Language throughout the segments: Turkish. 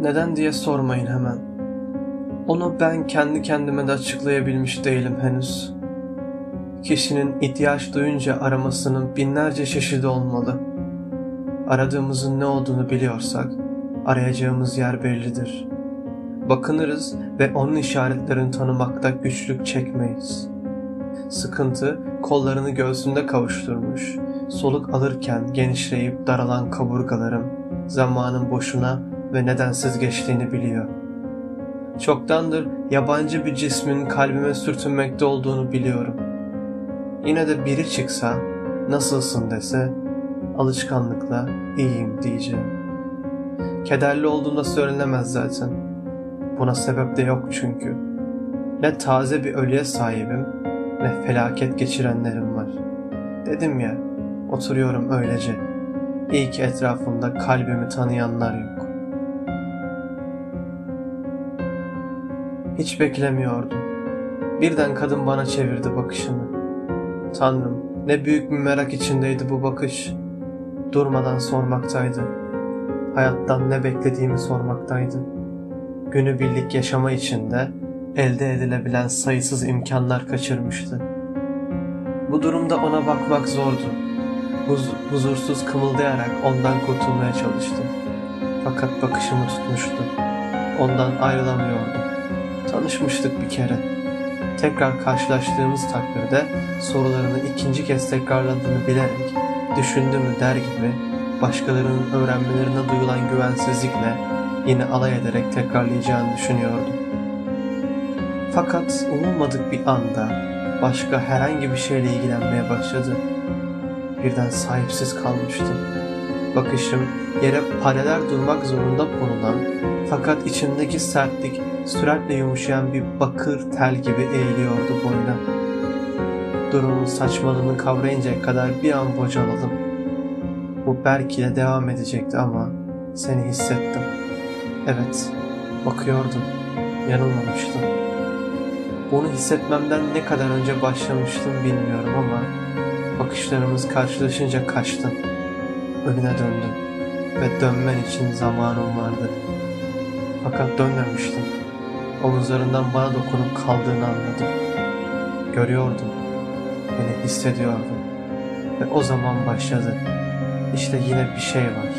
Neden diye sormayın hemen. Onu ben kendi kendime de açıklayabilmiş değilim henüz. Kişinin ihtiyaç duyunca aramasının binlerce çeşidi olmalı. Aradığımızın ne olduğunu biliyorsak arayacağımız yer bellidir. Bakınırız ve onun işaretlerini tanımakta güçlük çekmeyiz. Sıkıntı kollarını göğsünde kavuşturmuş, soluk alırken genişleyip daralan kaburgalarım zamanın boşuna ve nedensiz geçtiğini biliyor. Çoktandır yabancı bir cismin kalbime sürtünmekte olduğunu biliyorum. Yine de biri çıksa, nasılsın dese, alışkanlıkla iyiyim diyeceğim. Kederli olduğunda söylenemez zaten. Buna sebep de yok çünkü. Ne taze bir ölüye sahibim, ne felaket geçirenlerim var. Dedim ya, oturuyorum öylece. İyi ki etrafımda kalbimi tanıyanlar yok. Hiç beklemiyordum. Birden kadın bana çevirdi bakışını. Tanrım, ne büyük bir merak içindeydi bu bakış. Durmadan sormaktaydı. Hayattan ne beklediğimi sormaktaydı. Günü birlik yaşama içinde elde edilebilen sayısız imkanlar kaçırmıştı. Bu durumda ona bakmak zordu. Huz huzursuz kımıldayarak ondan kurtulmaya çalıştım. Fakat bakışımı tutmuştu. Ondan ayrılamıyordum. Tanışmıştık bir kere. Tekrar karşılaştığımız takdirde sorularını ikinci kez tekrarladığını bilerek düşündü mü der gibi başkalarının öğrenmelerine duyulan güvensizlikle yine alay ederek tekrarlayacağını düşünüyordum. Fakat umulmadık bir anda başka herhangi bir şeyle ilgilenmeye başladı. Birden sahipsiz kalmıştım. Bakışım yere paralel durmak zorunda bulunan fakat içindeki sertlik süratle yumuşayan bir bakır tel gibi eğiliyordu boyuna. Durumun saçmalığını kavrayıncaya kadar bir an bocaladım. Bu belki de devam edecekti ama seni hissettim. Evet, bakıyordum. Yanılmamıştım. Bunu hissetmemden ne kadar önce başlamıştım bilmiyorum ama bakışlarımız karşılaşınca kaçtın. Önüne döndün ve dönmen için zamanım vardı. Fakat dönmemiştim. Omuzlarından bana dokunup kaldığını anladım. Görüyordum. Beni hissediyordum. Ve o zaman başladı. İşte yine bir şey var.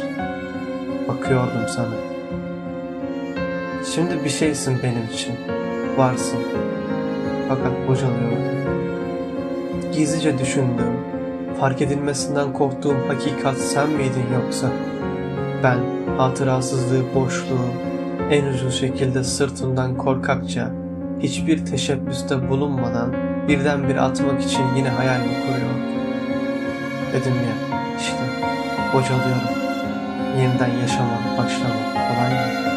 Bakıyordum sana. Şimdi bir şeysin benim için. Varsın. Fakat bocalıyordum. Gizlice düşündüğüm, fark edilmesinden korktuğum hakikat sen miydin yoksa? Ben hatırasızlığı, boşluğu, en ucuz şekilde sırtımdan korkakça, hiçbir teşebbüste bulunmadan birdenbire atmak için yine hayal mi kuruyordum? Dedim ya, işte bocalıyorum. Yeniden yaşamak, başlamak kolay mı?